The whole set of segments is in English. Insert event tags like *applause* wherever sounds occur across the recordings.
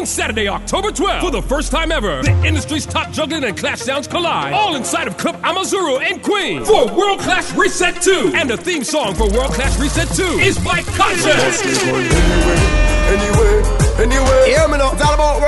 on Saturday, October 12th. For the first time ever, the industry's top juggling and clash sounds collide. All inside of Club Amazura and Queen for World Clash Reset 2. And the theme song for World Clash Reset 2 is by Konshens.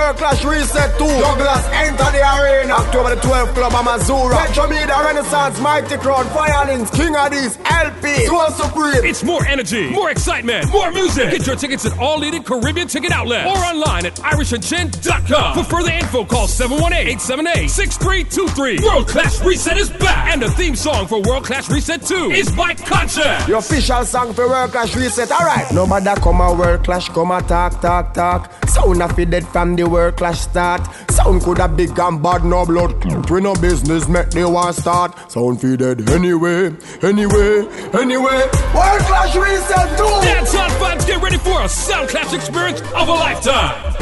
World Clash Reset 2. Douglas enter the arena. October the 12th, Club Amazura. Metro Media Renaissance, Mighty Crowd, Fire Links, King Addies, LP, Soul Supreme. It's more energy, more excitement, more music. Get your tickets at all leading Caribbean ticket outlets or online at irishandchin.com. For further info, call 718-878-6323. World Clash Reset is back. And the theme song for World Clash Reset 2 is by Konshens. Your official song for World Clash Reset. All right. No matter come a World Clash, come a talk, talk, talk talk. Sound of it dead from the work clash start. Sound could have big and bad, no blood. We no business make the war start. Sound feed dead anyway, anyway, anyway. World clash reset too. Dance on vibes, get ready for a sound clash experience of a lifetime.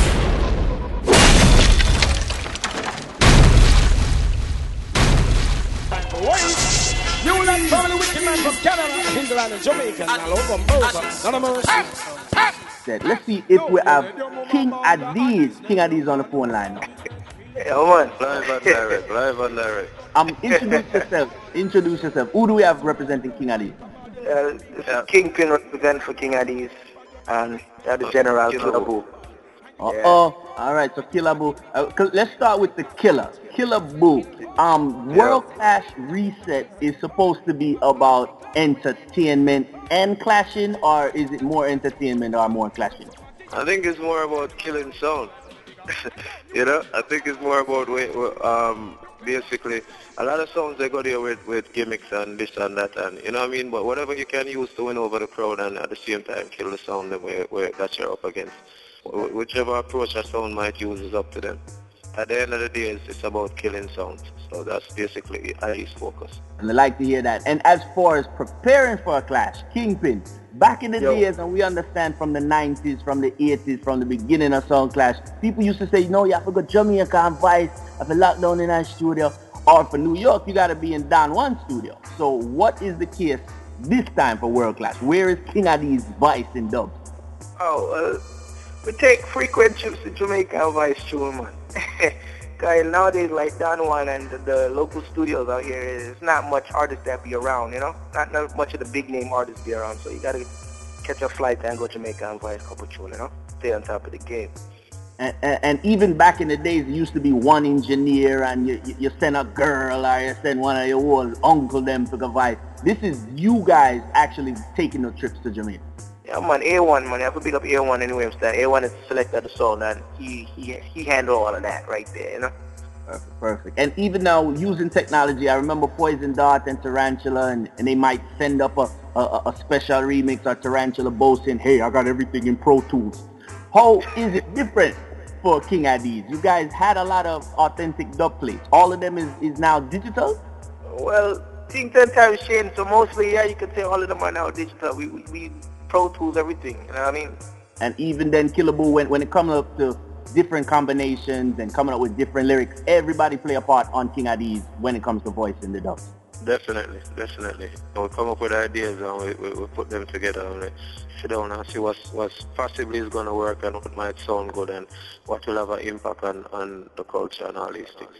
You will not family wicked man from Canada, England, and Jamaica, and all over None of mercy said. Let's see if we have King Addies. King Addies on the phone line now. Yeah, man. Live on direct. Live on direct. Um, introduce yourself. Introduce yourself. Who do we have representing King Addies? Uh, yeah. Kingpin represent for King Addies and uh, the General Killer Boo. Uh oh. All right. So Killer Boo. Uh, let's start with the killer. Killer Boo. Um, World Clash Reset is supposed to be about entertainment and clashing, or is it more entertainment or more clashing? I think it's more about killing sound. *laughs* you know, I think it's more about um, basically a lot of songs they go there with, with gimmicks and this and that and you know what I mean. But whatever you can use to win over the crowd and at the same time kill the sound that, where, where, that you're up against. Whichever approach a sound might use is up to them. At the end of the day, it's, it's about killing sounds. So that's basically Ali's focus. And I like to hear that. And as far as preparing for a clash, Kingpin, back in the Yo. days, and we understand from the 90s, from the 80s, from the beginning of Sound Clash, people used to say, no, you have to go to Jamaica and Vice, have to lock down in our studio. Or for New York, you got to be in Don Juan studio. So what is the case this time for World Clash? Where is King Addies Vice in dubs? Oh, uh, we take frequent trips to Jamaica and Vice too, man. *laughs* Cause nowadays, like Don Juan and the, the, local studios out here, it's not much artists that be around, you know? Not, not much of the big name artists be around, so you gotta catch a flight and go to Jamaica and buy a couple tune, you know? Stay on top of the game. And, and, and, even back in the days, it used to be one engineer and you, you send a girl or you send one of your old uncle them to go vice. This is you guys actually taking the trips to Jamaica. Yeah, man, A1, man. I have to pick up A1 anyway. So A1 is selected the song, and he he he handled all of that right there, you know. Perfect, perfect. And even now, using technology, I remember Poison Dart and Tarantula, and, and they might send up a, a, a special remix or Tarantula boasting, hey, I got everything in Pro Tools. How is it different for King Addies? You guys had a lot of authentic dub plates. All of them is, is now digital? Well, things and times change, so mostly, yeah, you could say all of them are now digital. We, we, we Pro Tools, everything. You know what I mean? And even then, Killer Boo, when, when it comes up to different combinations and coming up with different lyrics, everybody play a part on King Addies when it comes to voice in the dub. Definitely, definitely. We come up with ideas and we, we, we put them together and we sit down and see what's, what's possibly is going to work and what might sound good and what will have an impact on, on the culture and all these things.